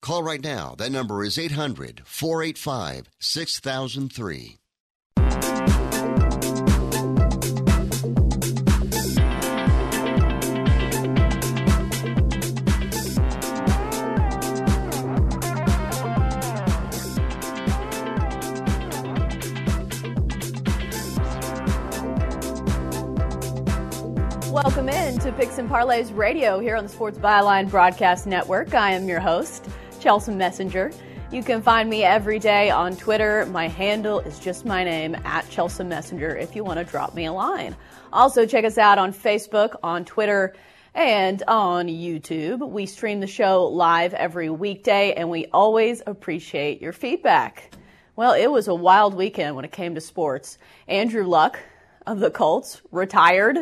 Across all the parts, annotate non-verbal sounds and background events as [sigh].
Call right now. That number is 800 485 6003. Welcome in to Picks and Parlays Radio here on the Sports Byline Broadcast Network. I am your host, Chelsea Messenger. You can find me every day on Twitter. My handle is just my name, at Chelsea Messenger, if you want to drop me a line. Also, check us out on Facebook, on Twitter, and on YouTube. We stream the show live every weekday, and we always appreciate your feedback. Well, it was a wild weekend when it came to sports. Andrew Luck of the Colts retired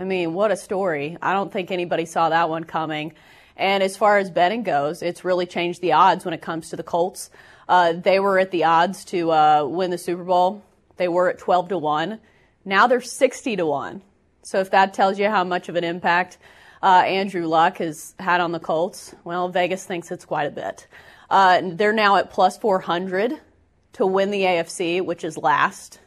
I mean, what a story. I don't think anybody saw that one coming. And as far as betting goes, it's really changed the odds when it comes to the Colts. Uh, they were at the odds to uh, win the Super Bowl. They were at 12 to 1. Now they're 60 to 1. So if that tells you how much of an impact uh, Andrew Luck has had on the Colts, well, Vegas thinks it's quite a bit. Uh, they're now at plus 400 to win the AFC, which is last.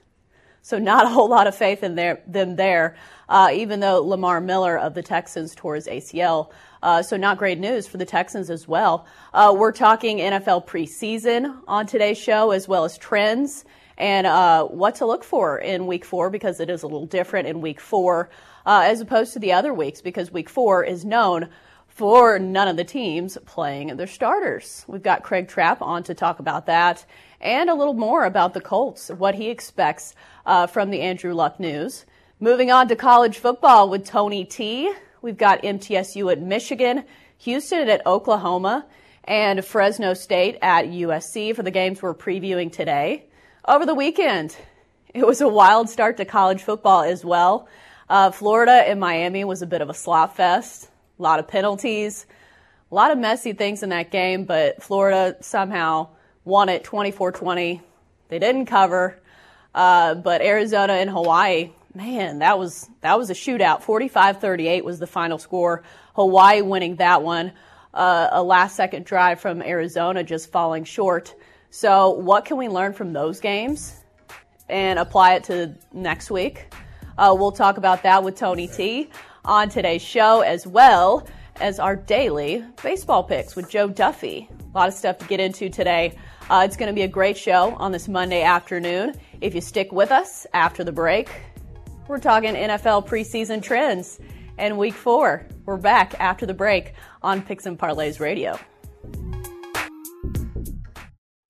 So not a whole lot of faith in their, them there uh, even though Lamar Miller of the Texans tore his ACL. Uh, so not great news for the Texans as well. Uh, we're talking NFL preseason on today's show, as well as trends and uh, what to look for in week four because it is a little different in week four uh, as opposed to the other weeks because week four is known for none of the teams playing their starters. We've got Craig Trapp on to talk about that and a little more about the Colts, what he expects uh, from the Andrew Luck news. Moving on to college football with Tony T. We've got MTSU at Michigan, Houston at Oklahoma, and Fresno State at USC for the games we're previewing today. Over the weekend, it was a wild start to college football as well. Uh, Florida and Miami was a bit of a slop fest, a lot of penalties, a lot of messy things in that game, but Florida somehow won it 24 20. They didn't cover, uh, but Arizona and Hawaii man, that was that was a shootout. 45-38 was the final score. Hawaii winning that one. Uh, a last second drive from Arizona just falling short. So, what can we learn from those games and apply it to next week? Uh, we'll talk about that with Tony T on today's show, as well as our daily baseball picks with Joe Duffy. A lot of stuff to get into today. Uh, it's going to be a great show on this Monday afternoon. If you stick with us after the break, we're talking NFL preseason trends and week four. We're back after the break on Picks and Parlays Radio.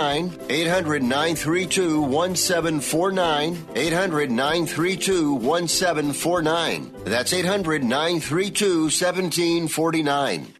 800 932 1749. 800 932 1749. That's 800 932 1749.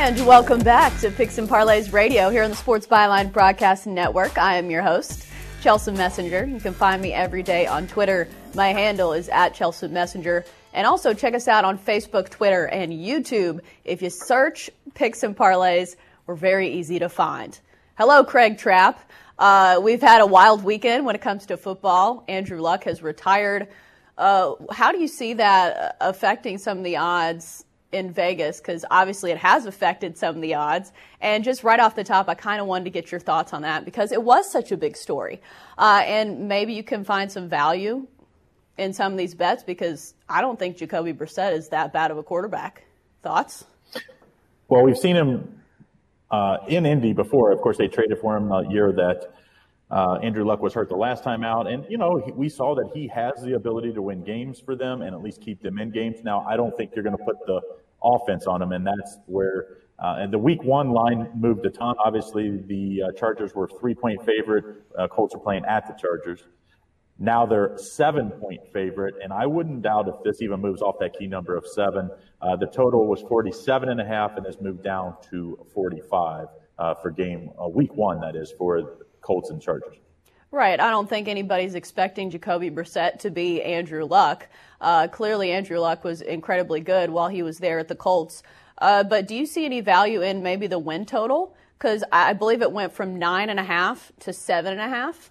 And welcome back to Picks and Parlays Radio here on the Sports Byline Broadcast Network. I am your host, Chelsea Messenger. You can find me every day on Twitter. My handle is at Chelsea Messenger. And also check us out on Facebook, Twitter, and YouTube. If you search Picks and Parlays, we're very easy to find. Hello, Craig Trapp. Uh, we've had a wild weekend when it comes to football. Andrew Luck has retired. Uh, how do you see that affecting some of the odds in Vegas because obviously it has affected some of the odds. And just right off the top, I kind of wanted to get your thoughts on that because it was such a big story. Uh, and maybe you can find some value in some of these bets because I don't think Jacoby Brissett is that bad of a quarterback. Thoughts? Well, we've seen him uh, in Indy before. Of course, they traded for him a year that uh, Andrew Luck was hurt the last time out. And, you know, we saw that he has the ability to win games for them and at least keep them in games. Now, I don't think you're going to put the offense on him, and that's where uh, and the week one line moved a ton. Obviously, the uh, Chargers were three point favorite. Uh, Colts are playing at the Chargers. Now they're seven point favorite, and I wouldn't doubt if this even moves off that key number of seven. Uh, the total was 47 and a half and has moved down to 45 uh, for game week one, that is, for Colts and Chargers. Right. I don't think anybody's expecting Jacoby Brissett to be Andrew Luck. Uh, clearly, Andrew Luck was incredibly good while he was there at the Colts. Uh, but do you see any value in maybe the win total? Because I believe it went from nine and a half to seven and a half.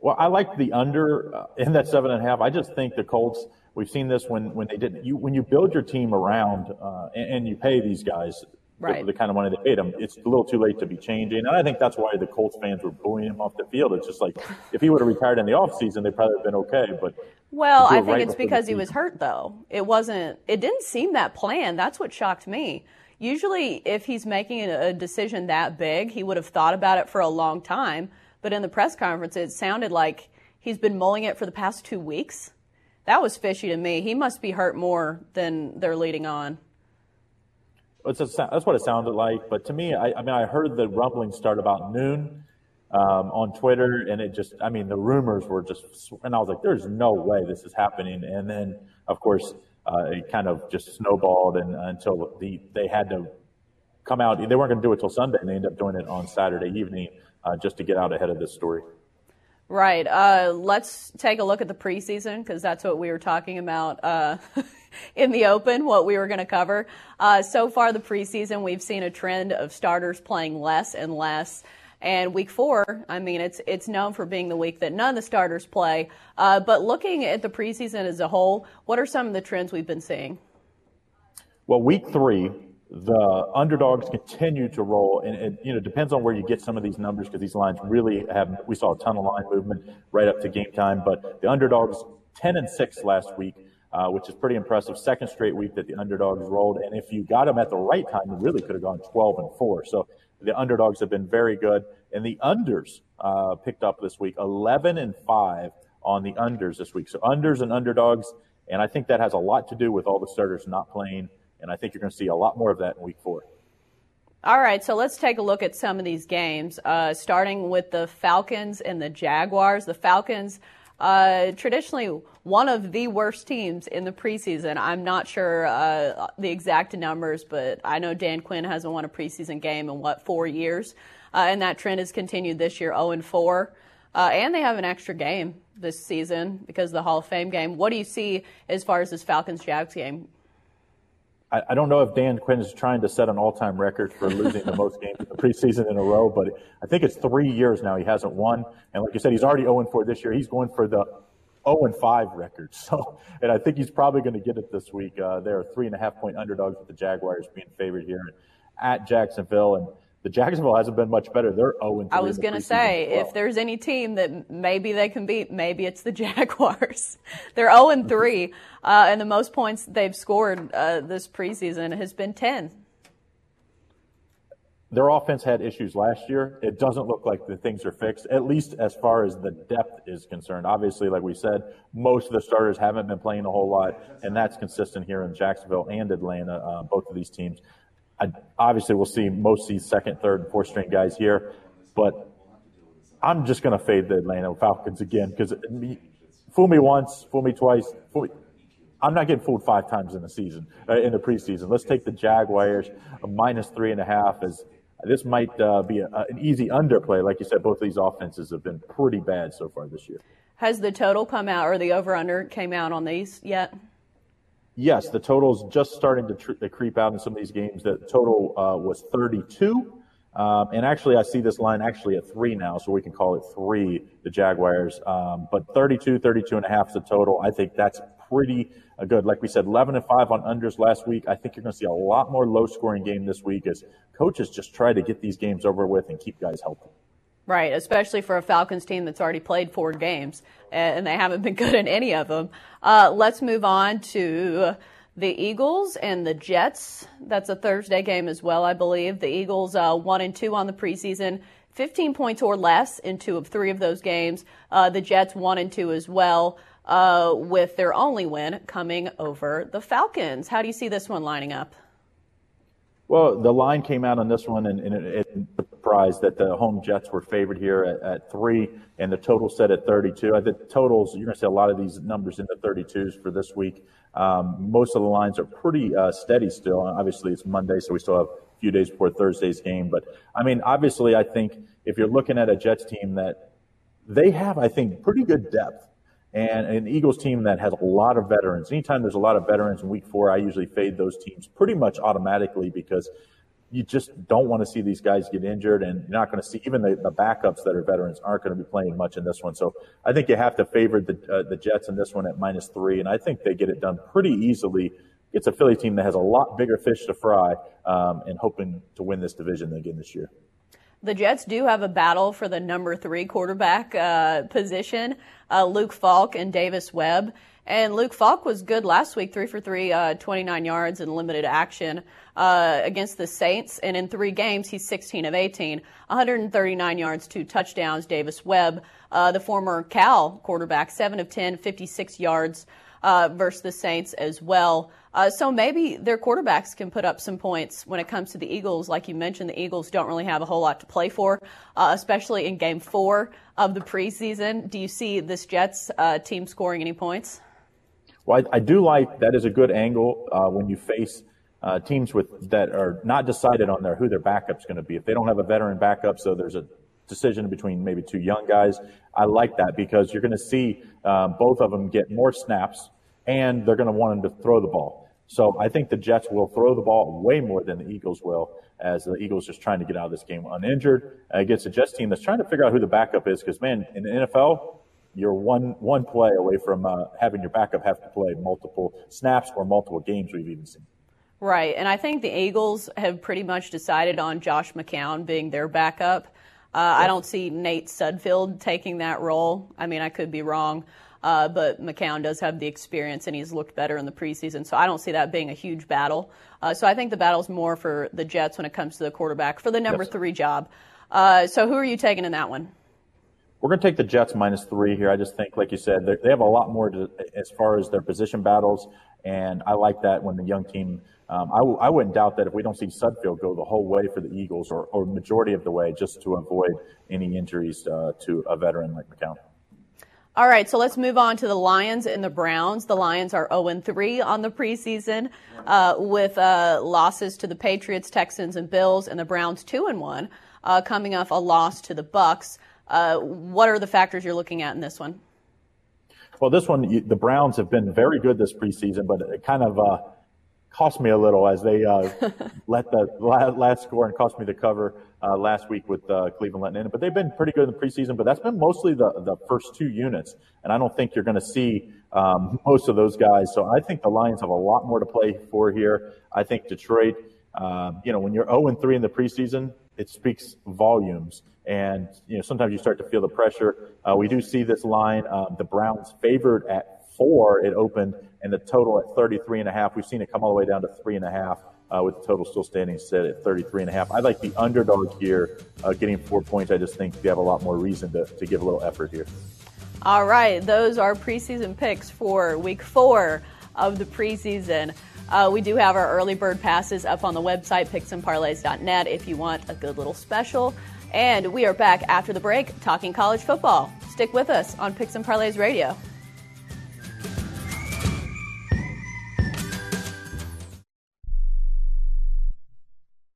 Well, I like the under uh, in that seven and a half. I just think the Colts. We've seen this when when they didn't. You when you build your team around uh, and, and, you pay these guys right. the, the, kind of money they paid him. it's a little too late to be changing. And I think that's why the Colts fans were booing him off the field. It's just like if he would have retired in the offseason, they'd probably have been okay. But well, I think right it's because he was hurt though. It wasn't. It didn't seem that planned. That's what shocked me. Usually, if he's making a decision that big, he would have thought about it for a long time. But in the press conference, it sounded like he's been mulling it for the past two weeks. That was fishy to me. He must be hurt more than they're leading on. It's a, that's what it sounded like. But to me, I, I mean, I heard the rumbling start about noon um, on Twitter, and it just, I mean, the rumors were just, and I was like, there's no way this is happening. And then, of course, uh, it kind of just snowballed, and until the they had to come out, they weren't going to do it till Sunday, and they ended up doing it on Saturday evening uh, just to get out ahead of this story. Right. Uh, let's take a look at the preseason because that's what we were talking about uh, [laughs] in the open, what we were going to cover. Uh, so far, the preseason, we've seen a trend of starters playing less and less. And week four, I mean, it's it's known for being the week that none of the starters play. Uh, but looking at the preseason as a whole, what are some of the trends we've been seeing? Well, week three, the underdogs continue to roll, and it you know depends on where you get some of these numbers because these lines really have. We saw a ton of line movement right up to game time, but the underdogs ten and six last week. Uh, which is pretty impressive. Second straight week that the underdogs rolled, and if you got them at the right time, you really could have gone 12 and four. So the underdogs have been very good, and the unders uh, picked up this week, 11 and five on the unders this week. So unders and underdogs, and I think that has a lot to do with all the starters not playing and I think you're going to see a lot more of that in week four. All right, so let's take a look at some of these games, uh, starting with the Falcons and the Jaguars. The Falcons, uh, traditionally one of the worst teams in the preseason. I'm not sure uh, the exact numbers, but I know Dan Quinn hasn't won a preseason game in what four years, uh, and that trend has continued this year, 0 and 4. Uh, and they have an extra game this season because of the Hall of Fame game. What do you see as far as this Falcons Jags game I, I, don't know if Dan Quinn is trying to set an all-time record for losing the most games in the preseason in a row, but I think it's three years now he hasn't won. And like you said, he's already 0 4 this year. He's going for the 0 5 record. [laughs] So, and I think he's probably going to get it this week. Uh, they're three and a half point underdogs with the Jaguars being favored here at Jacksonville. And the Jacksonville hasn't been much better. They're 0 3. I was going to say, well. if there's any team that maybe they can beat, maybe it's the [laughs] Jaguars. They're 0 3, uh, and the most points they've scored uh, this preseason has been 10. Their offense had issues last year. It doesn't look like the things are fixed, at least as far as the depth is concerned. Obviously, like we said, most of the starters haven't been playing a whole lot, and that's consistent here in Jacksonville and Atlanta, uh, both of these teams. I, obviously, we'll see most of these second, third, and fourth string guys here, but I'm just going to fade the Atlanta Falcons again because fool me once, fool me twice. Fool me. I'm not getting fooled five times in the season, uh, in the preseason. Let's take the Jaguars minus three and a half as this might uh, be a, an easy underplay. Like you said, both of these offenses have been pretty bad so far this year. Has the total come out or the over under came out on these yet? Yes, the total is just starting to, tr- to, creep out in some of these games. The total uh, was 32. Um, and actually, I see this line actually at three now, so we can call it three, the Jaguars. Um, but 32, 32 and a half is the total. I think that's pretty uh, good. Like we said, 11 and 5 on unders last week. I think you're going to see a lot more low scoring game this week as coaches just try to get these games over with and keep guys healthy. Right, especially for a Falcons team that's already played four games and they haven't been [laughs] good in any of them. Uh, let's move on to the Eagles and the Jets. That's a Thursday game as well, I believe. The Eagles uh, one and two on the preseason, 15 points or less in two of three of those games. Uh, the Jets one and two as well, uh, with their only win coming over the Falcons. How do you see this one lining up? Well, the line came out on this one, and, and it, it surprised that the home Jets were favored here at, at three, and the total set at 32. I think totals, you're going to see a lot of these numbers in the 32s for this week. Um, most of the lines are pretty uh, steady still. Obviously, it's Monday, so we still have a few days before Thursday's game. But I mean, obviously, I think if you're looking at a Jets team that they have, I think, pretty good depth and an Eagles team that has a lot of veterans. Anytime there's a lot of veterans in week four, I usually fade those teams pretty much automatically because you just don't want to see these guys get injured and you're not going to see even the, the backups that are veterans aren't going to be playing much in this one. So I think you have to favor the, uh, the Jets in this one at minus three. And I think they get it done pretty easily. It's a Philly team that has a lot bigger fish to fry um, and hoping to win this division again this year. The Jets do have a battle for the number three quarterback uh, position. Uh, Luke Falk and Davis Webb. And Luke Falk was good last week, three for three, uh, 29 yards in limited action uh, against the Saints. And in three games, he's 16 of 18, 139 yards, two touchdowns. Davis Webb, uh, the former Cal quarterback, 7 of 10, 56 yards uh, versus the Saints as well. Uh, so maybe their quarterbacks can put up some points when it comes to the Eagles. Like you mentioned, the Eagles don't really have a whole lot to play for, uh, especially in game four of the preseason. Do you see this Jets uh, team scoring any points? Well, I, I, do like that is a good angle uh, when you face uh, teams with that are not decided on their who their backup's going to be. If they don't have a veteran backup, so there's a decision between maybe two young guys. I like that because you're going to see um, both of them get more snaps and they're going to want them to throw the ball. So I think the Jets will throw the ball way more than the Eagles will, as the Eagles just trying to get out of this game uninjured against a Jets team that's trying to figure out who the backup is. Because man, in the NFL, you're one one play away from uh, having your backup have to play multiple snaps or multiple games. We've even seen. Right, and I think the Eagles have pretty much decided on Josh McCown being their backup. Uh, I don't see Nate Sudfeld taking that role. I mean, I could be wrong, uh, but McCown does have the experience and he's looked better in the preseason, so I don't see that being a huge battle. Uh, so I think the battle's more for the Jets when it comes to the quarterback for the number yes. three job. Uh, so who are you taking in that one? We're going to take the Jets minus three here. I just think, like you said, they have a lot more to, as far as their position battles, and I like that when the young team. Um, I w- I wouldn't doubt that if we don't see Sudfeld go the whole way for the Eagles or, or majority of the way, just to avoid any injuries uh, to a veteran like McCown. All right, so let's move on to the Lions and the Browns. The Lions are 0 3 on the preseason uh, with uh, losses to the Patriots, Texans, and Bills, and the Browns 2 and 1, uh, coming off a loss to the Bucs. Uh, what are the factors you're looking at in this one? Well, this one, the Browns have been very good this preseason, but it kind of uh, cost me a little as they uh, [laughs] let the last score and cost me the cover uh, last week with uh, Cleveland letting in. But they've been pretty good in the preseason, but that's been mostly the, the first two units. And I don't think you're going to see um, [laughs] most of those guys. So I think the Lions have a lot more to play for here. I think Detroit, um, you know, when you're 0 and 3 in the preseason, it speaks volumes. And, you know, sometimes you start to feel the pressure. Uh, we do see this line, um, the Browns favored at four. It opened and the total at 33 and a half. We've seen it come all the way down to three and a half. Uh, with the total still standing set at 33 and a half. I like the underdog here, uh, getting four points. I just think they have a lot more reason to, to give a little effort here. All right, those are preseason picks for week four of the preseason. Uh, we do have our early bird passes up on the website, picksandparlays.net, if you want a good little special. And we are back after the break talking college football. Stick with us on Picks and Parlays Radio.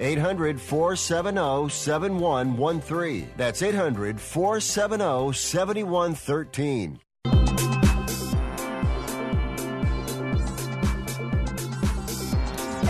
800 470 7113. That's 800 470 7113.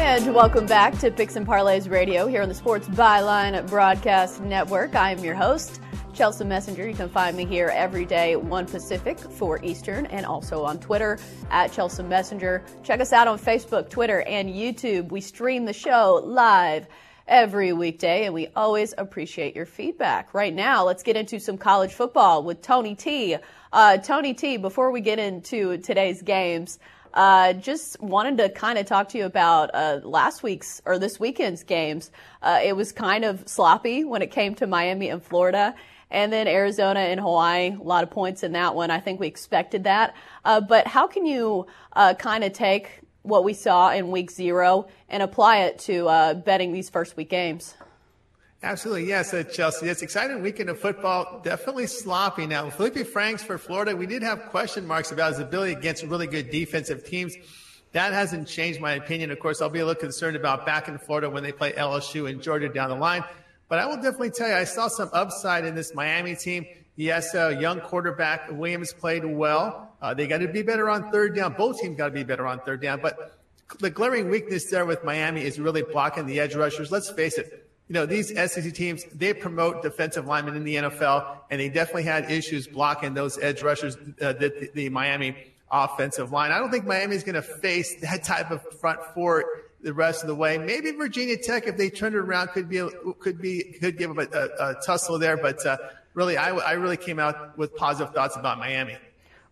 And welcome back to Picks and Parlays Radio here on the Sports Byline Broadcast Network. I am your host, Chelsea Messenger. You can find me here every day, 1 Pacific, 4 Eastern, and also on Twitter at Chelsea Messenger. Check us out on Facebook, Twitter, and YouTube. We stream the show live every weekday, and we always appreciate your feedback. Right now, let's get into some college football with Tony T. Uh, Tony T, before we get into today's games, uh, just wanted to kind of talk to you about uh, last week's or this weekend's games. Uh, it was kind of sloppy when it came to Miami and Florida. And then Arizona and Hawaii, a lot of points in that one. I think we expected that. Uh, but how can you uh, kind of take what we saw in week zero and apply it to uh, betting these first week games? Absolutely, yes, uh, Chelsea. It's exciting weekend of football. Definitely sloppy. Now, Felipe Franks for Florida, we did have question marks about his ability against really good defensive teams. That hasn't changed my opinion. Of course, I'll be a little concerned about back in Florida when they play LSU and Georgia down the line. But I will definitely tell you, I saw some upside in this Miami team. Yes, a young quarterback Williams played well. Uh, they got to be better on third down. Both teams got to be better on third down. But the glaring weakness there with Miami is really blocking the edge rushers. Let's face it you know, these SEC teams, they promote defensive linemen in the NFL, and they definitely had issues blocking those edge rushers, uh, the, the, Miami offensive line. I don't think Miami's going to face that type of front four the rest of the way. Maybe Virginia Tech, if they turned it around, could be could be could give a, a, a tussle there. But uh, really, I, I really came out with positive thoughts about Miami.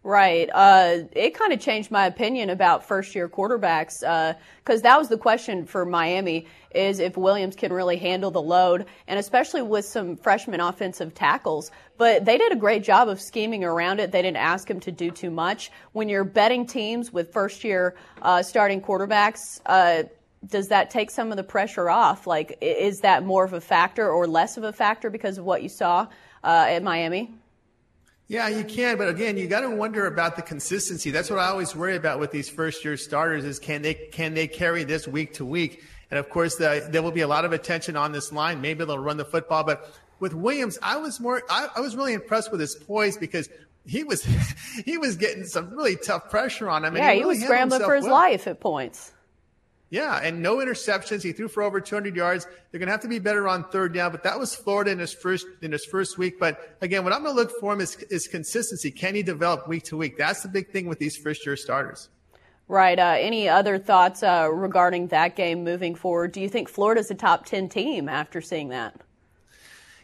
Right. Uh, it kind of changed my opinion about first year quarterbacks because uh, that was the question for Miami is if Williams can really handle the load and especially with some freshman offensive tackles. But they did a great job of scheming around it. They didn't ask him to do too much. When you're betting teams with first year uh, starting quarterbacks, uh, does that take some of the pressure off? Like, is that more of a factor or less of a factor because of what you saw uh, at Miami? Yeah, you can, but again, you got to wonder about the consistency. That's what I always worry about with these first year starters: is can they can they carry this week to week? And of course, the, there will be a lot of attention on this line. Maybe they'll run the football, but with Williams, I was more I, I was really impressed with his poise because he was [laughs] he was getting some really tough pressure on him. Yeah, he, really he was scrambling for his well. life at points. Yeah, and no interceptions. He threw for over 200 yards. They're going to have to be better on third down, but that was Florida in his first in his first week. But again, what I'm going to look for him is, is consistency. Can he develop week to week? That's the big thing with these first year starters. Right. Uh, any other thoughts uh, regarding that game moving forward? Do you think Florida's a top 10 team after seeing that?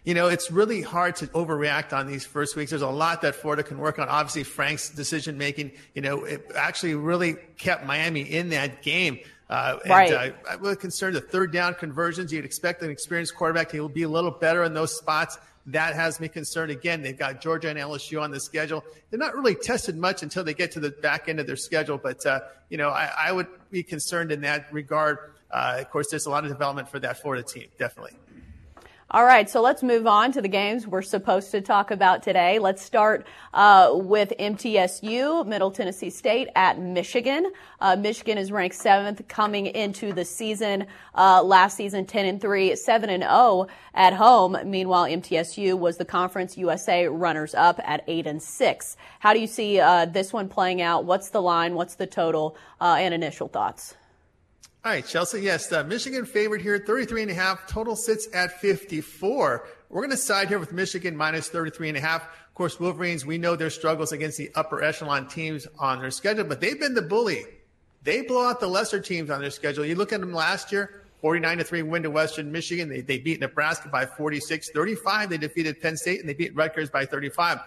you know, it's really hard to overreact on these first weeks. There's a lot that Florida can work on. Obviously, Frank's decision making, you know, it actually really kept Miami in that game. Uh, right. And, uh, I'm really concerned the third down conversions. You'd expect an experienced quarterback to be a little better in those spots. That has me concerned. Again, they've got Georgia and LSU on the schedule. They're not really tested much until they get to the back end of their schedule. But, uh, you know, I, I, would be concerned in that regard. Uh, of course, there's a lot of development for that Florida team, definitely. All right, so let's move on to the games we're supposed to talk about today. Let's start uh, with MTSU, Middle Tennessee State at Michigan. Uh, Michigan is ranked seventh coming into the season. Uh, last season, 10 and 3, 7 and 0 at home. Meanwhile, MTSU was the Conference USA runners up at 8 and 6. How do you see uh, this one playing out? What's the line? What's the total? Uh, and initial thoughts? All right, Chelsea. Yes, uh, Michigan favored here, 33 and a half. Total sits at 54. We're going to side here with Michigan minus 33 and a half. Of course, Wolverines, we know their struggles against the upper echelon teams on their schedule, but they've been the bully. They blow out the lesser teams on their schedule. You look at them last year, 49 to 3 win to Western Michigan. They, they beat Nebraska by 46 35. They defeated Penn State and they beat Rutgers by 35.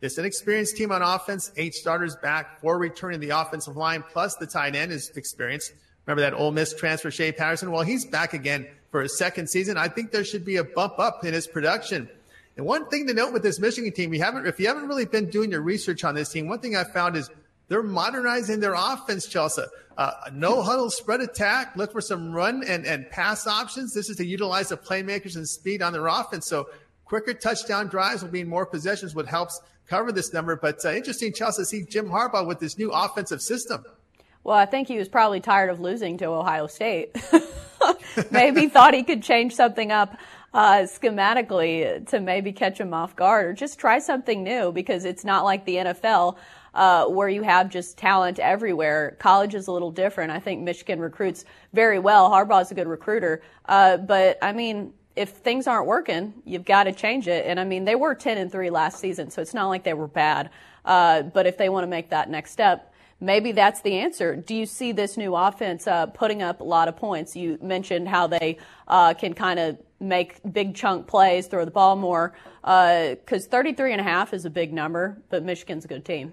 This inexperienced team on offense, eight starters back, four returning the offensive line, plus the tight end is experienced. Remember that Ole Miss transfer, Shea Patterson? Well, he's back again for his second season. I think there should be a bump up in his production. And one thing to note with this Michigan team, you haven't, if you haven't really been doing your research on this team, one thing I found is they're modernizing their offense, Chelsea. Uh, no huddle spread attack. Look for some run and, and pass options. This is to utilize the playmakers and speed on their offense. So quicker touchdown drives will mean more possessions, what helps cover this number. But uh, interesting, Chelsea, see Jim Harbaugh with this new offensive system. Well, I think he was probably tired of losing to Ohio State. [laughs] maybe [laughs] thought he could change something up uh, schematically to maybe catch him off guard or just try something new because it's not like the NFL uh, where you have just talent everywhere. College is a little different. I think Michigan recruits very well. Harbaugh's a good recruiter. Uh, but I mean, if things aren't working, you've got to change it. And I mean, they were 10 and 3 last season, so it's not like they were bad. Uh, but if they want to make that next step, maybe that's the answer. Do you see this new offense uh, putting up a lot of points? You mentioned how they uh, can kind of make big chunk plays, throw the ball more, because uh, 33 and a half is a big number, but Michigan's a good team.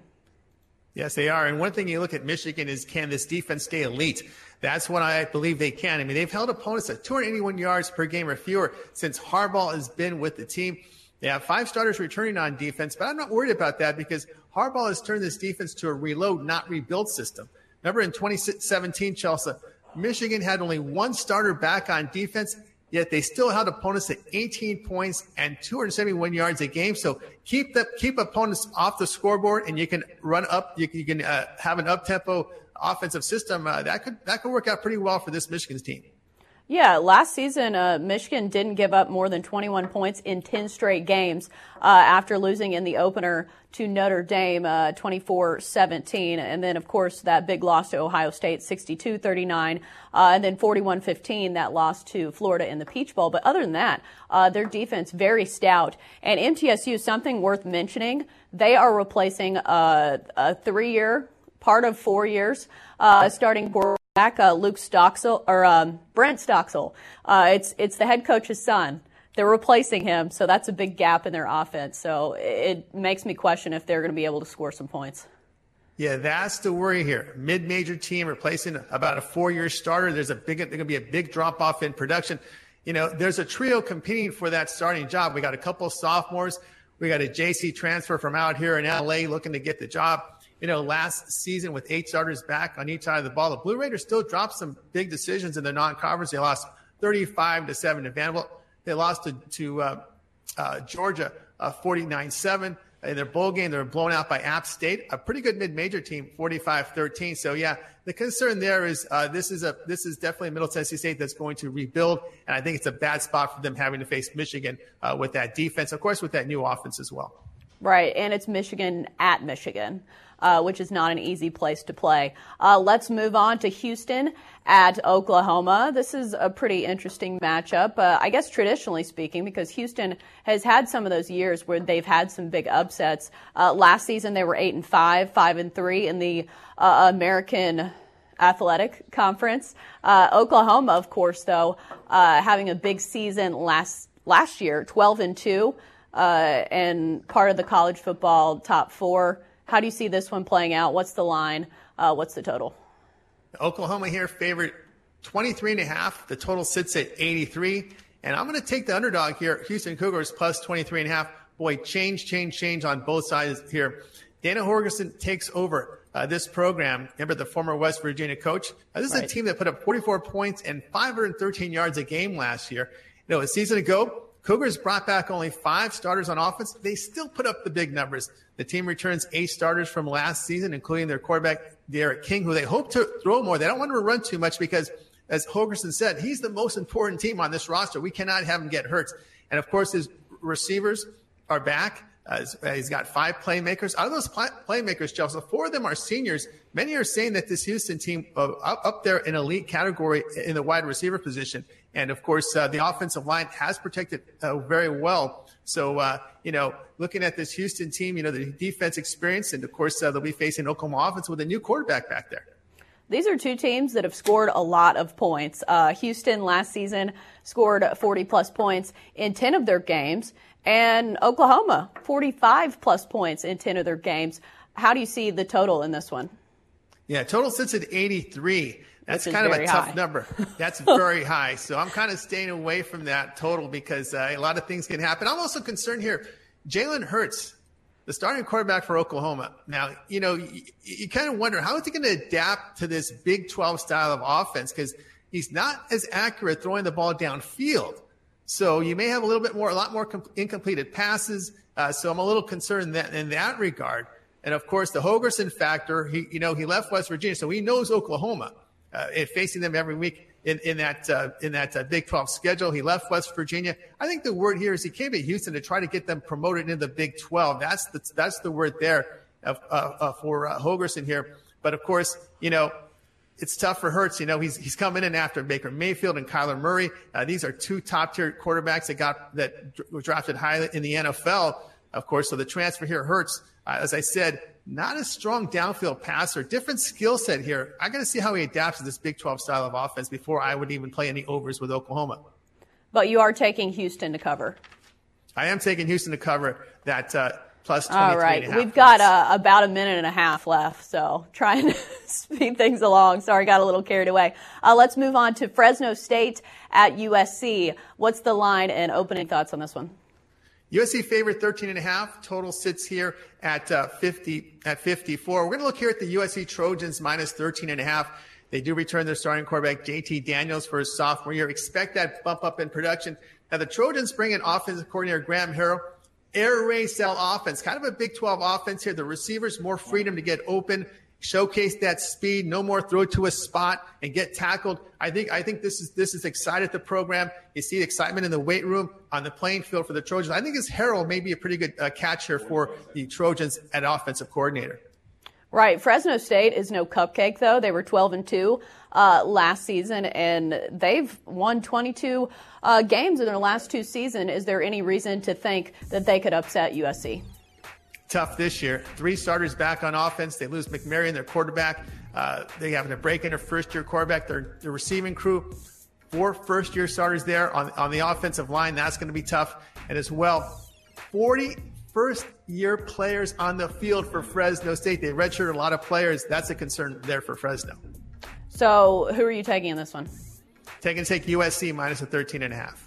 Yes, they are. And one thing you look at Michigan is can this defense stay elite? That's what I believe they can. I mean, they've held opponents at 281 yards per game or fewer since Harbaugh has been with the team. They have five starters returning on defense, but I'm not worried about that because Harbaugh has turned this defense to a reload, not rebuild system. Remember in 2017, Chelsea, Michigan had only one starter back on defense yet they still held opponents to 18 points and 271 yards a game. So keep the keep opponents off the scoreboard, and you can run up. You, you can uh, have an up tempo offensive system uh, that could that could work out pretty well for this Michigan's team. Yeah, last season, uh, Michigan didn't give up more than 21 points in 10 straight games uh, after losing in the opener to Notre Dame uh, 24 17. And then, of course, that big loss to Ohio State 62 39. Uh, and then 41 15, that loss to Florida in the Peach Bowl. But other than that, uh, their defense very stout. And MTSU, something worth mentioning, they are replacing a, a three year, part of four years, uh, starting back uh, Luke Stockstill or um, Brent Stockstill. Uh, it's it's the head coach's son. They're replacing him, so that's a big gap in their offense. So it makes me question if they're going to be able to score some points. Yeah, that's the worry here. Mid-major team replacing about a four-year starter. There's a big, there's going to be a big drop-off in production. You know, there's a trio competing for that starting job. We got a couple sophomores. We got a JC transfer from out here in LA looking to get the job you know, last season with eight starters back on each side of the ball. The Blue Raiders still dropped some big decisions in the non-conference. They lost 35 to seven to Vanderbilt. They lost to, to uh, uh, Georgia 49-7. Uh, in their bowl game, they were blown out by App State, a pretty good mid-major team, 45-13. So yeah, the concern there is uh, this is a this is definitely a Middle Tennessee State that's going to rebuild, and I think it's a bad spot for them having to face Michigan uh, with that defense, of course, with that new offense as well. Right, and it's Michigan at Michigan uh, which is not an easy place to play. Uh, let's move on to Houston at Oklahoma. This is a pretty interesting matchup, uh, I guess traditionally speaking, because Houston has had some of those years where they've had some big upsets. Uh, last season they were eight and five, five and three in the uh, American Athletic Conference. Uh, Oklahoma, of course, though, having a big season last last year, twelve and two. Uh, and part of the college football top four. How do you see this one playing out? What's the line? Uh, what's the total? Oklahoma here favored 23 and a half. The total sits at 83. And I'm going to take the underdog here, Houston Cougars plus 23 and a half. Boy, change, change, change on both sides here. Dana Holgorsen takes over uh, this program. Remember the former West Virginia coach? Uh, this is right. a team that put up 44 points and 513 yards a game last year. You know, a season ago, Cougars brought back only five starters on offense. They still put up the big numbers. The team returns eight starters from last season, including their quarterback, D'Eriq King, who they hope to throw more. They don't want to run too much because, as Holgorsen said, he's the most important team on this roster. We cannot have him get hurt. And of course, his receivers are back. Uh, he's got five playmakers. Out of those play- playmakers, Chelsea, four of them are seniors. Many are saying that this Houston team uh, up, up there in elite category in the wide receiver position. And of course, uh, the offensive line has protected uh, very well. So, uh, you know, looking at this Houston team, you know, the defense experience, and of course, uh, they'll be facing Oklahoma offense with a new quarterback back there. These are two teams that have scored a lot of points. Uh, Houston last season scored 40 plus points in 10 of their games, and Oklahoma 45 plus points in 10 of their games. How do you see the total in this one? Yeah, total sits at 83. That's kind of a tough number. [laughs] That's very high. So I'm kind of staying away from that total because uh, a lot of things can happen. I'm also concerned here. Jalen Hurts, the starting quarterback for Oklahoma. Now, you know, you, you kind of wonder how is he going to adapt to this Big 12 style of offense because he's not as accurate throwing the ball downfield. So you may have a little bit more, a lot more com- incompleted passes. Uh, so I'm a little concerned that in that regard. And of course, the Holgorsen factor. He, you know, he left West Virginia, so he knows Oklahoma uh, and facing them every week in, in that uh, in that uh, Big 12 schedule. He left West Virginia. I think the word here is he came to Houston to try to get them promoted into the Big 12. That's the that's the word there uh, for uh, Holgorsen here. But of course, you know. It's tough for Hurts. You know, he's, he's coming in after Baker Mayfield and Kyler Murray. Uh, these are two top tier quarterbacks that got, that were drafted highly in the NFL, of course. So the transfer here hurts. Uh, as I said, not a strong downfield passer, different skill set here. I got to see how he adapts to this Big 12 style of offense before I would even play any overs with Oklahoma. But you are taking Houston to cover. I am taking Houston to cover that uh, plus All right, we've got uh, about a minute and a half left, so trying to [laughs] speed things along. Sorry, got a little carried away. Uh, let's move on to Fresno State at USC. What's the line and opening thoughts on this one? USC favorite 13 and a half. Total sits here at uh, 50 at 54. We're going to look here at the USC Trojans minus 13 and a half. They do return their starting quarterback JT Daniels for his sophomore year. Expect that bump up in production. Now the Trojans bring in offensive coordinator Graham Harrell. Air raid style offense, kind of a Big 12 offense here. The receivers more freedom to get open showcase that speed, no more throw to a spot and get tackled. I think I think this is this is excited the program. You see the excitement in the weight room on the playing field for the Trojans. I think this Harrell may be a pretty good uh, catch here for the Trojans at offensive coordinator. Right. Fresno State is no cupcake though. They were 12 and 2 uh, last season and they've won 22 uh, games in their last two seasons. Is there any reason to think that they could upset USC? Tough this year. Three starters back on offense. They lose McMaryion, their quarterback. Uh, they having to break in their first year quarterback, their, their receiving crew. Four first year starters there on, on the offensive line. That's going to be tough. And as well, 40 first year players on the field for Fresno State. They redshirted a lot of players. That's a concern there for Fresno. So, who are you taking in this one? Taking take USC minus a 13 and a half.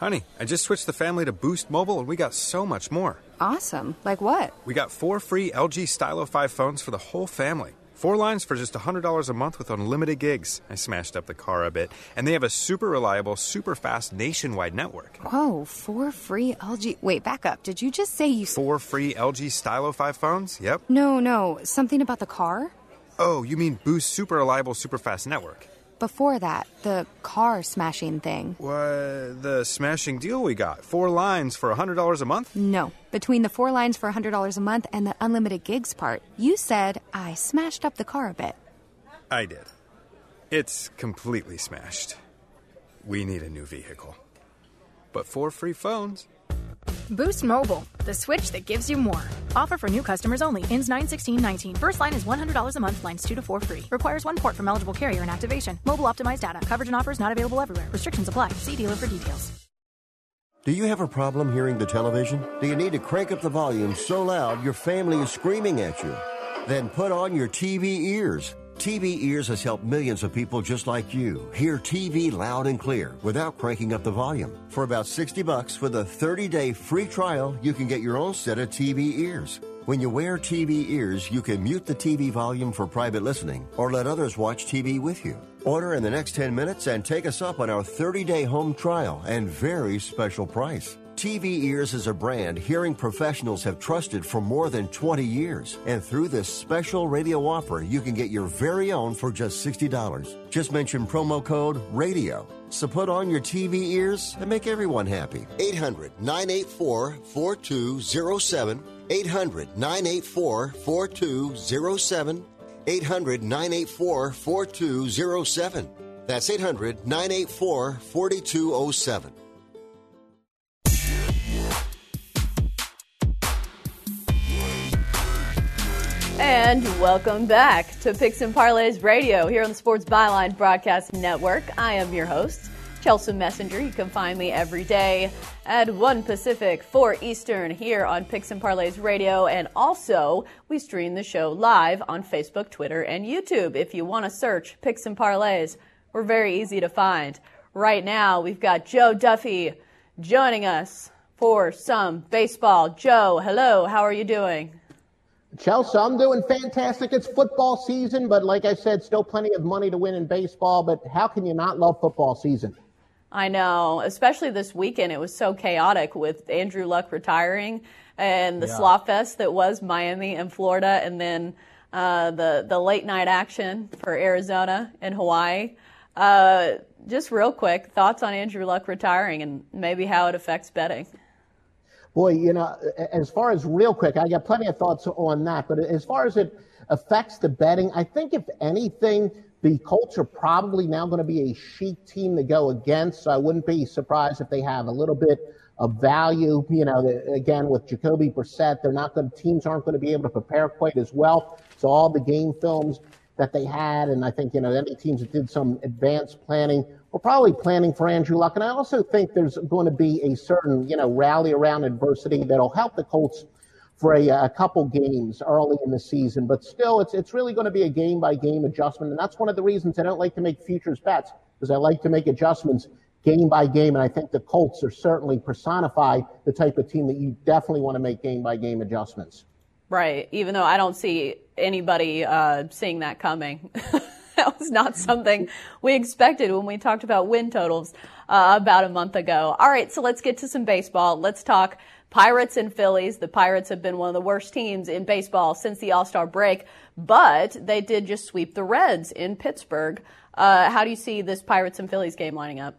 Honey, I just switched the family to Boost Mobile and we got so much more. Awesome. Like what? We got four free LG Stylo 5 phones for the whole family. Four lines for just $100 a month with unlimited gigs. I smashed up the car a bit. And they have a super reliable, super fast nationwide network. Whoa, four free LG. Wait, back up. Did you just say you. Four free LG Stylo 5 phones? Yep. No, no. Something about the car? Oh, you mean Boost Super Reliable, Super Fast Network before that, the car smashing thing. What? The smashing deal we got? Four lines for $100 a month? No. Between the four lines for $100 a month and the unlimited gigs part, you said I smashed up the car a bit. I did. It's completely smashed. We need a new vehicle. But four free phones. Boost Mobile, the switch that gives you more. Offer for new customers only. Ends 91619. First line is $100 a month. Lines 2 to 4 free. Requires one port from eligible carrier and activation. Mobile optimized data. Coverage and offers not available everywhere. Restrictions apply. See dealer for details. Do you have a problem hearing the television? Do you need to crank up the volume so loud your family is screaming at you? Then put on your TV ears. TV Ears has helped millions of people just like you hear TV loud and clear without cranking up the volume. For about 60 bucks with a 30-day free trial, you can get your own set of TV ears. When you wear TV ears, you can mute the TV volume for private listening or let others watch TV with you. Order in the next 10 minutes and take us up on our 30 day home trial and very special price. TV Ears is a brand hearing professionals have trusted for more than 20 years. And through this special radio offer, you can get your very own for just $60. Just mention promo code RADIO. So put on your TV ears and make everyone happy. 800 984 4207. 800 984 4207. 800 984 4207. That's 800 984 4207. And welcome back to Picks and Parlays Radio here on the Sports Byline Broadcast Network. I am your host, Chelsea Messenger. You can find me every day at 1 Pacific, 4 Eastern here on Picks and Parlays Radio. And also, we stream the show live on Facebook, Twitter, and YouTube. If you want to search Picks and Parlays, we're very easy to find. Right now, we've got Joe Duffy joining us for some baseball. Joe, hello, how are you doing? Chelsea, I'm doing fantastic. It's football season, but like I said, still plenty of money to win in baseball. But how can you not love football season? I know, especially this weekend. It was so chaotic with Andrew Luck retiring and the yeah. slot fest that was Miami and Florida, and then uh, the the late night action for Arizona and Hawaii. Uh, just real quick, thoughts on Andrew Luck retiring and maybe how it affects betting. Boy, you know, as far as real quick, I got plenty of thoughts on that. But as far as it affects the betting, I think if anything, the Colts are probably now going to be a chic team to go against. So I wouldn't be surprised if they have a little bit of value. You know, again with Jacoby Brissett, they're not going. Teams aren't going to be able to prepare quite as well. So all the game films that they had, and I think you know any teams that did some advanced planning we're probably planning for Andrew Luck. And I also think there's going to be a certain, you know, rally around adversity that'll help the Colts for a, a couple games early in the season. But still, it's, it's really going to be a game by game adjustment. And that's one of the reasons I don't like to make futures bets because I like to make adjustments game by game. And I think the Colts are certainly personify the type of team that you definitely want to make game by game adjustments. Right. Even though I don't see anybody uh, seeing that coming. [laughs] [laughs] that was not something we expected when we talked about win totals uh, about a month ago. All right, so let's get to some baseball. Let's talk Pirates and Phillies. The Pirates have been one of the worst teams in baseball since the All Star break, but they did just sweep the Reds in Pittsburgh. Uh, how do you see this Pirates and Phillies game lining up?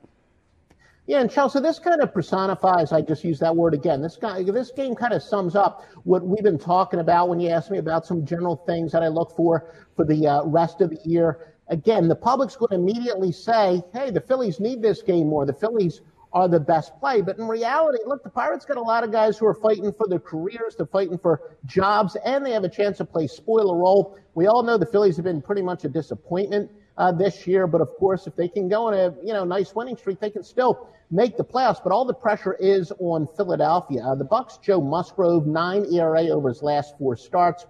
Yeah, and Chelsea, this kind of personifies, I just use that word again. This guy, this game kind of sums up what we've been talking about when you asked me about some general things that I look for for the uh, rest of the year again, the public's going to immediately say, hey, the Phillies need this game more. The Phillies are the best play. But in reality, look, the Pirates got a lot of guys who are fighting for their careers, they're fighting for jobs, and they have a chance to play spoiler role. We all know the Phillies have been pretty much a disappointment uh, this year, but of course, if they can go on a you know nice winning streak, they can still make the playoffs. But all the pressure is on Philadelphia. Uh, the Bucs, Joe Musgrove, nine ERA over his last four starts.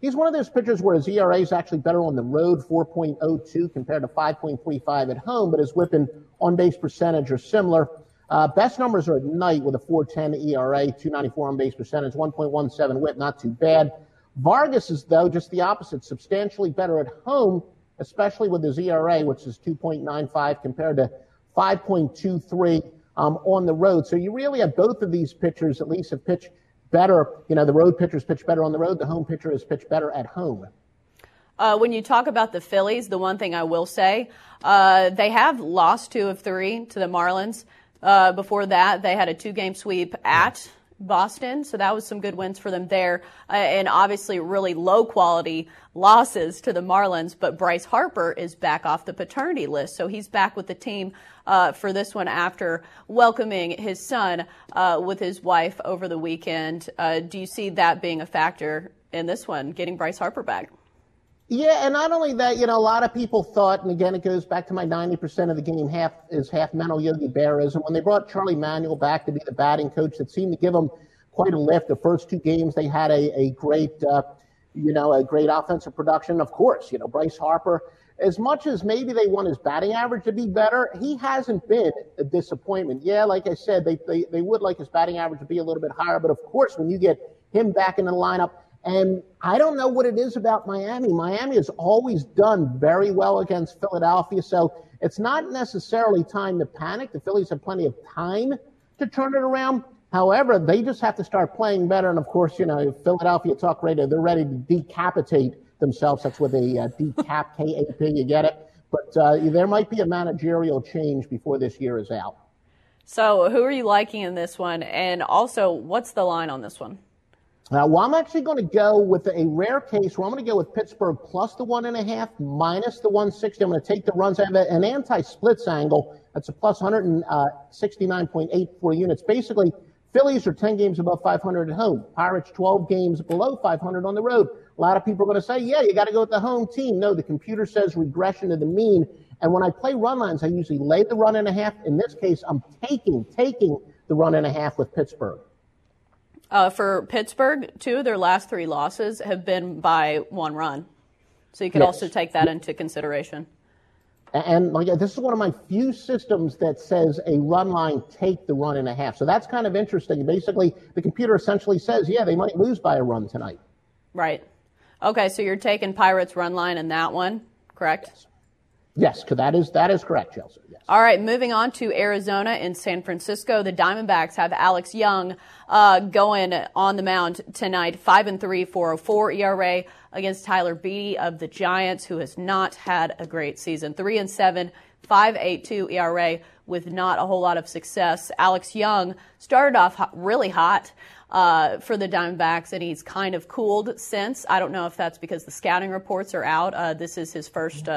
He's one of those pitchers where his ERA is actually better on the road, 4.02 compared to 5.35 at home, but his whip and on base percentage are similar. Uh, best numbers are at night with a 4.10 ERA, 294 on base percentage, 1.17 whip, not too bad. Vargas is, though, just the opposite, substantially better at home, especially with his ERA, which is 2.95 compared to 5.23 um, on the road. So you really have both of these pitchers at least have pitched better. You know, the road pitchers pitch better on the road. The home pitcher is pitched better at home. Uh, when you talk about the Phillies, the one thing I will say, uh, they have lost two of three to the Marlins. Uh, before that, they had a two-game sweep at Boston, so that was some good wins for them there. Uh, and obviously, really low quality losses to the Marlins. But Bryce Harper is back off the paternity list, so he's back with the team uh, for this one after welcoming his son uh, with his wife over the weekend. Uh, do you see that being a factor in this one, getting Bryce Harper back? Yeah, and not only that, you know, a lot of people thought, and again, it goes back to my 90% of the game half is half mental Yogi Berraism. When they brought Charlie Manuel back to be the batting coach, that seemed to give them quite a lift. The first two games, they had a, a great, uh, you know, a great offensive production. Of course, you know, Bryce Harper, as much as maybe they want his batting average to be better, he hasn't been a disappointment. Yeah, like I said, they, they, they would like his batting average to be a little bit higher, but of course, when you get him back in the lineup, And I don't know what it is about Miami. Miami has always done very well against Philadelphia. So it's not necessarily time to panic. The Phillies have plenty of time to turn it around. However, they just have to start playing better. And of course, you know, Philadelphia Talk Radio, they're ready to decapitate themselves. That's with a uh, decap, [laughs] K-A-P, you get it? But uh, there might be a managerial change before this year is out. So, who are you liking in this one? And also, what's the line on this one? Uh, well, I'm actually going to go with a rare case where I'm going to go with Pittsburgh plus the one and a half, minus the 160. I'm going to take the runs. I have an anti-splits angle. That's a plus 169.84 units. Basically, Phillies are 10 games above 500 at home. Pirates 12 games below 500 on the road. A lot of people are going to say, yeah, you got to go with the home team. No, the computer says regression to the mean. And when I play run lines, I usually lay the run and a half. In this case, I'm taking, taking the run and a half with Pittsburgh. Uh, for Pittsburgh, two of their last three losses have been by one run. So you could yes. also take that into consideration. And like this is one of my few systems that says a run line take the run and a half. So that's kind of interesting. Basically, the computer essentially says, yeah, they might lose by a run tonight. Right. Okay, so you're taking Pirates run line in that one, correct? Yes. Yes, that is that is correct, Chelsea. Yes. All right, moving on to Arizona and San Francisco. The Diamondbacks have Alex Young uh, going on the mound tonight, five and three, 4.04 ERA against Tyler Beede of the Giants, who has not had a great season, three and seven, 5.82 ERA with not a whole lot of success. Alex Young started off really hot. Uh, for the Diamondbacks, and he's kind of cooled since. I don't know if that's because the scouting reports are out. Uh, this is his first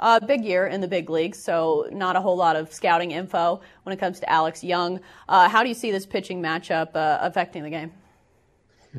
uh, big year in the big leagues, so not a whole lot of scouting info when it comes to Alex Young. Uh, how do you see this pitching matchup uh, affecting the game?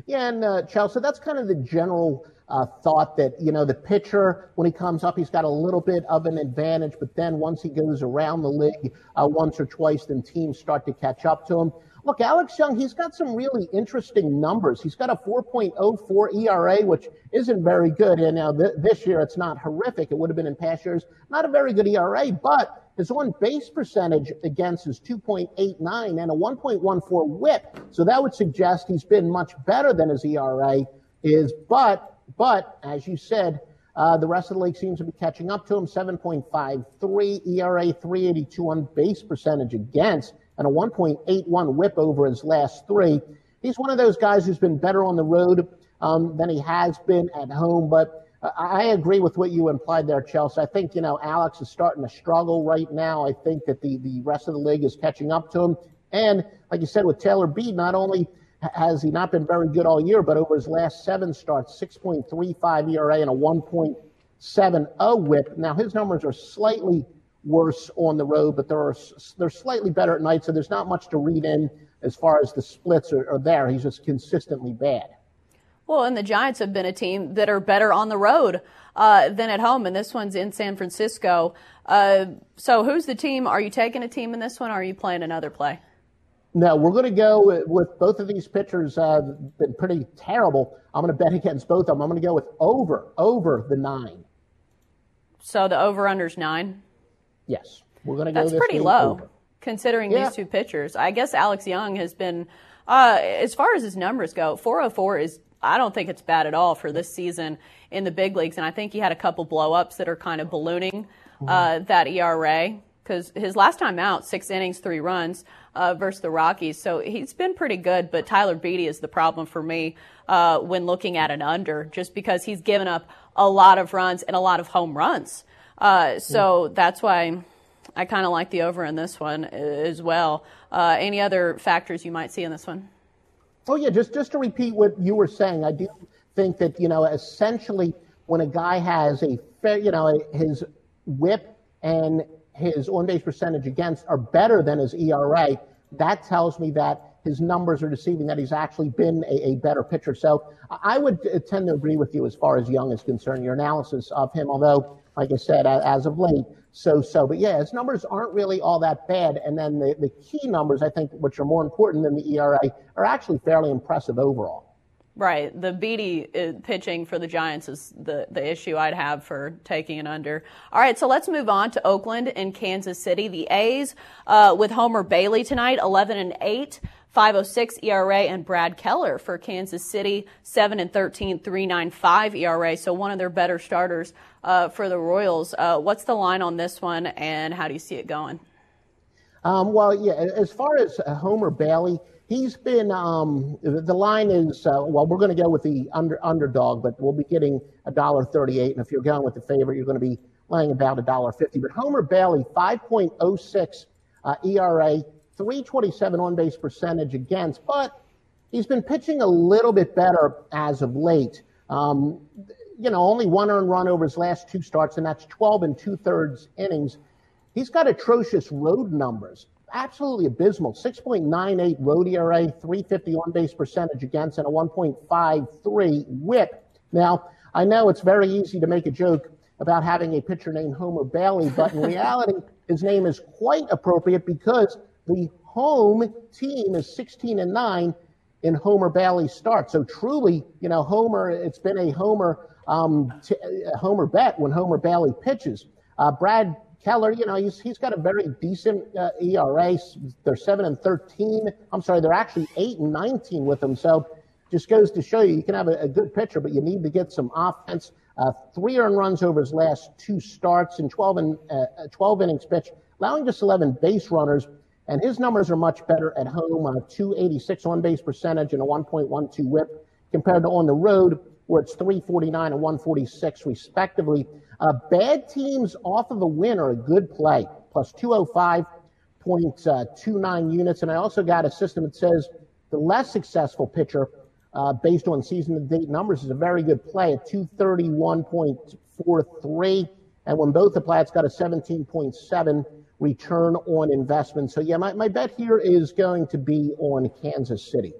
Yeah, and uh, Chelsea, that's kind of the general uh, thought that, you know, the pitcher, when he comes up, he's got a little bit of an advantage, but then once he goes around the league uh, once or twice, then teams start to catch up to him. Look, Alex Young, he's got some really interesting numbers. He's got a 4.04 ERA, which isn't very good. And now th- this year, it's not horrific. It would have been in past years. Not a very good ERA, but his on base percentage against is 2.89 and a 1.14 whip. So that would suggest he's been much better than his ERA is. But, but as you said, uh, the rest of the league seems to be catching up to him. 7.53 ERA, 382 on base percentage against and a 1.81 whip over his last three. He's one of those guys who's been better on the road um, than he has been at home. But uh, I agree with what you implied there, Chelsea. I think, you know, Alex is starting to struggle right now. I think that the, the rest of the league is catching up to him. And like you said, with Taylor Beede, not only has he not been very good all year, but over his last seven starts, 6.35 ERA and a 1.70 whip. Now, his numbers are slightly worse on the road, but they're they're slightly better at night. So there's not much to read in as far as the splits are, are there. He's just consistently bad. Well, and the Giants have been a team that are better on the road uh, than at home, and this one's in San Francisco. Uh, so, who's the team? Are you taking a team in this one, or are you playing another play? No, we're going to go with, with, both of these pitchers. Uh, been pretty terrible. I'm going to bet against both of them. I'm going to go with over over the nine. So the over under's nine. Yes, we're going to go. That's pretty low, over. considering yeah. these two pitchers. I guess Alex Young has been, uh, as far as his numbers go, 404 is. I don't think it's bad at all for this season in the big leagues, and I think he had a couple blowups that are kind of ballooning uh, mm-hmm. that ERA because his last time out, six innings, three runs uh, versus the Rockies. So he's been pretty good, but Tyler Beede is the problem for me uh, when looking at an under, just because he's given up a lot of runs and a lot of home runs. Uh, so yeah. that's why I kind of like the over in this one as well. Uh, any other factors you might see in this one? Oh yeah, just just to repeat what you were saying, I do think that you know essentially when a guy has a fair, you know, his WHIP and his on base percentage against are better than his ERA, that tells me that his numbers are deceiving, that he's actually been a, a, better pitcher. So I would tend to agree with you as far as Young is concerned, your analysis of him, although like I said, as of late, so so. But yeah, his numbers aren't really all that bad. And then the, the key numbers, I think, which are more important than the ERA, are actually fairly impressive overall. Right. The Beede uh, pitching for the Giants is the, the issue I'd have for taking it under. All right, so let's move on to Oakland and Kansas City. The A's uh, with Homer Bailey tonight, 11 and 8, 506 ERA, and Brad Keller for Kansas City, 7 and 13, 395 ERA. So one of their better starters uh, for the Royals. Uh, what's the line on this one, and how do you see it going? Um, well, yeah, as far as uh, Homer Bailey, he's been um, the line is uh, well, we're going to go with the under underdog, but we'll be getting a dollar thirty-eight, and if you're going with the favorite, you're going to be laying about a dollar fifty. But Homer Bailey, five point oh six uh, ERA, 327 on base percentage against, but he's been pitching a little bit better as of late. Um, you know, only one earned run over his last two starts, and that's 12 and two thirds innings. He's got atrocious road numbers, absolutely abysmal. 6.98 road ERA, 350 on base percentage against, and a 1.53 whip. Now, I know it's very easy to make a joke about having a pitcher named Homer Bailey, but in reality, his name is quite appropriate because the home team is 16 and 9 in Homer Bailey's start. So truly, you know, Homer, it's been a Homer, um, t- Homer bet when Homer Bailey pitches. Uh, Brad Keller, you know, he's, he's got a very decent uh, ERA. They're 7 and 13. I'm sorry, they're actually 8 and 19 with him. So just goes to show you, you can have a, a good pitcher, but you need to get some offense. Uh, three earned runs over his last two starts in 12, and, uh, 12 innings pitched, allowing just 11 base runners. And his numbers are much better at home on a 286 on base percentage and a 1.12 whip compared to on the road, where it's 349 and 146 respectively. Uh, bad teams off of a win are a good play, plus 205.29 units. And I also got a system that says the less successful pitcher, uh, based on season to date numbers, is a very good play at 231.43. And when both apply, it's got a 17.7 return on investment. So, yeah, my, my bet here is going to be on Kansas City.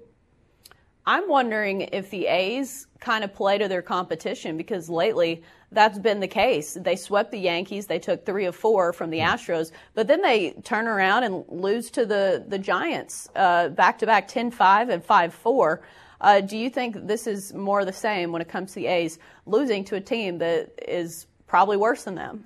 I'm wondering if the A's kind of play to their competition because lately that's been the case. They swept the Yankees. They took three of four from the Astros, but then they turn around and lose to the, the Giants back to back 10 5 and 5 4. Uh, do you think this is more the same when it comes to the A's losing to a team that is probably worse than them?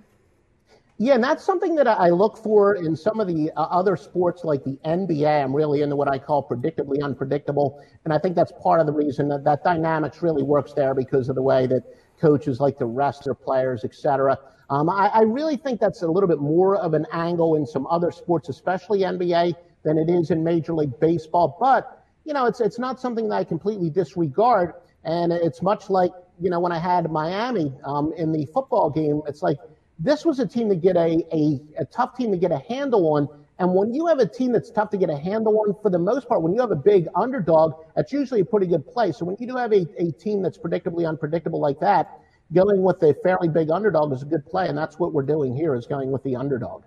Yeah, and that's something that I look for in some of the uh, other sports like the NBA. I'm really into what I call predictably unpredictable. And I think that's part of the reason that that dynamics really works there because of the way that coaches like to rest their players, et cetera. Um, I, I really think that's a little bit more of an angle in some other sports, especially NBA, than it is in Major League Baseball. But, you know, it's, it's not something that I completely disregard. And it's much like, you know, when I had Miami um, in the football game, it's like, this was a team to get a, a, a tough team to get a handle on. And when you have a team that's tough to get a handle on, for the most part, when you have a big underdog, that's usually a pretty good play. So when you do have a, a team that's predictably unpredictable like that, going with a fairly big underdog is a good play. And that's what we're doing here is going with the underdog.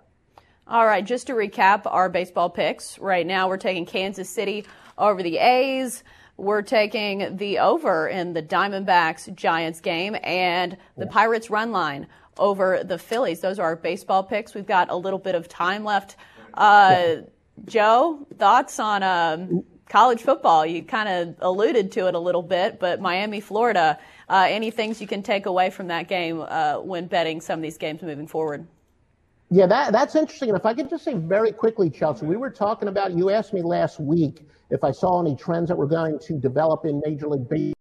All right, just to recap our baseball picks. Right now, we're taking Kansas City over the A's. We're taking the over in the Diamondbacks Giants game and the Pirates run line over the Phillies. Those are our baseball picks. We've got a little bit of time left. Uh, Joe, thoughts on um, college football? You kind of alluded to it a little bit, but Miami, Florida, uh, any things you can take away from that game uh, when betting some of these games moving forward? Yeah, that, that's interesting. And if I could just say very quickly, Chelsea, we were talking about, you asked me last week if I saw any trends that were going to develop in Major League Baseball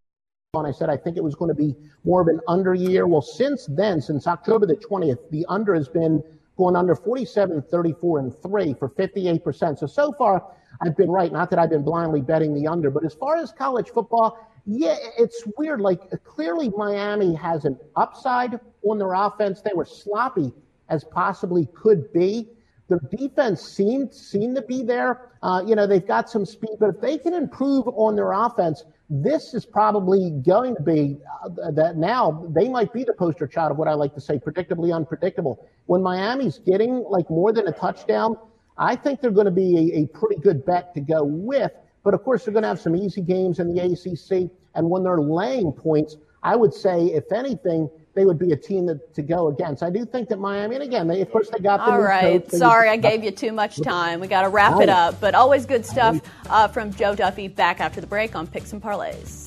and I said I think it was going to be more of an under year. Well, since then, since October the 20th, the under has been going under 47, 34, and 3 for 58%. So, so far, I've been right. Not that I've been blindly betting the under, but as far as college football, yeah, it's weird. Like, clearly, Miami has an upside on their offense. They were sloppy as possibly could be. Their defense seemed seemed to be there. Uh, you know, they've got some speed, but if they can improve on their offense, this is probably going to be uh, that now they might be the poster child of what I like to say predictably unpredictable. When Miami's getting like more than a touchdown, I think they're going to be a, a pretty good bet to go with. But of course, they're going to have some easy games in the ACC. And when they're laying points, I would say, if anything, they would be a team that, to go against. I do think that Miami, and again, they, of course, they got the All right. Coach. Sorry, I gave you too much time. We got to wrap it up. But always good stuff uh, from Joe Duffy back after the break on Picks and Parlays.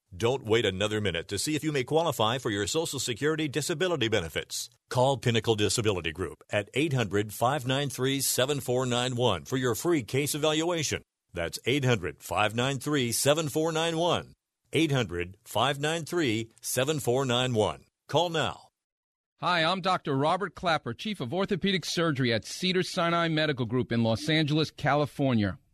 Don't wait another minute to see if you may qualify for your Social Security disability benefits. Call Pinnacle Disability Group at 800 593 7491 for your free case evaluation. That's 800 593 7491. 800 593 7491. Call now. Hi, I'm Dr. Robert Clapper, Chief of Orthopedic Surgery at Cedars-Sinai Medical Group in Los Angeles, California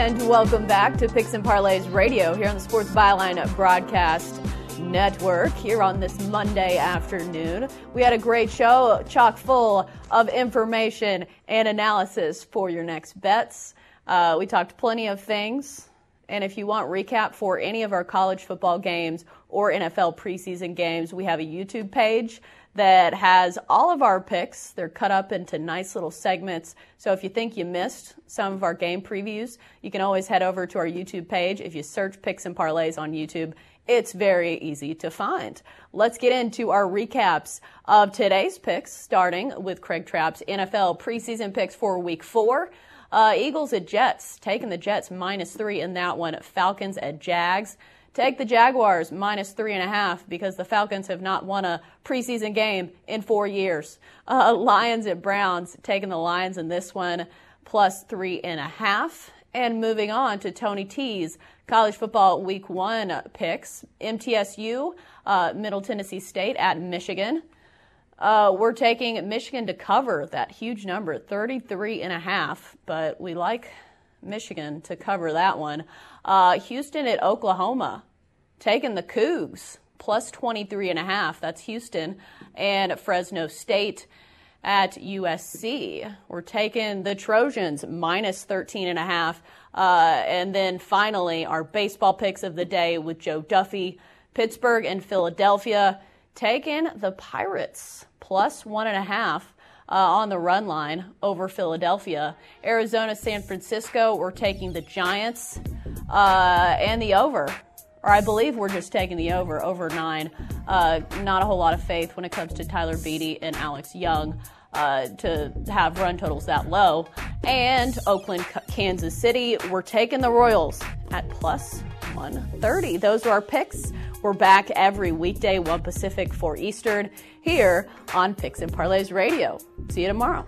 And welcome back to Picks and Parlays Radio here on the Sports Byline Broadcast Network here on this Monday afternoon. We had a great show, chock full of information and analysis for your next bets. Uh, we talked plenty of things. And if you want recap for any of our college football games or NFL preseason games, we have a YouTube page that has all of our picks. They're cut up into nice little segments. So if you think you missed some of our game previews, you can always head over to our YouTube page. If you search picks and parlays on YouTube, it's very easy to find. Let's get into our recaps of today's picks, starting with Craig Trapp's NFL preseason picks for week four. Uh, Eagles at Jets, taking the Jets minus three in that one. Falcons at Jags. Take the Jaguars minus three and a half because the Falcons have not won a preseason game in four years. Uh, Lions at Browns, taking the Lions in this one plus three and a half. And moving on to Tony T's college football week one picks. MTSU, uh, Middle Tennessee State at Michigan. Uh, we're taking Michigan to cover that huge number, 33 and a half, but we like Michigan to cover that one. Uh, Houston at Oklahoma, taking the Cougs plus 23 and a half. That's Houston and Fresno State at USC. We're taking the Trojans minus 13 and a half. Uh, and then finally, our baseball picks of the day with Joe Duffy, Pittsburgh and Philadelphia, taking the Pirates plus one and a half uh, on the run line over Philadelphia. Arizona, San Francisco, we're taking the Giants uh, and the over. Or I believe we're just taking the over, over nine. Uh, not a whole lot of faith when it comes to Tyler Beede and Alex Young. uh, to have run totals that low. And Oakland, Kansas City, we're taking the Royals at plus 130. Those are our picks. We're back every weekday, 1 Pacific, 4 Eastern, here on Picks and Parlays Radio. See you tomorrow.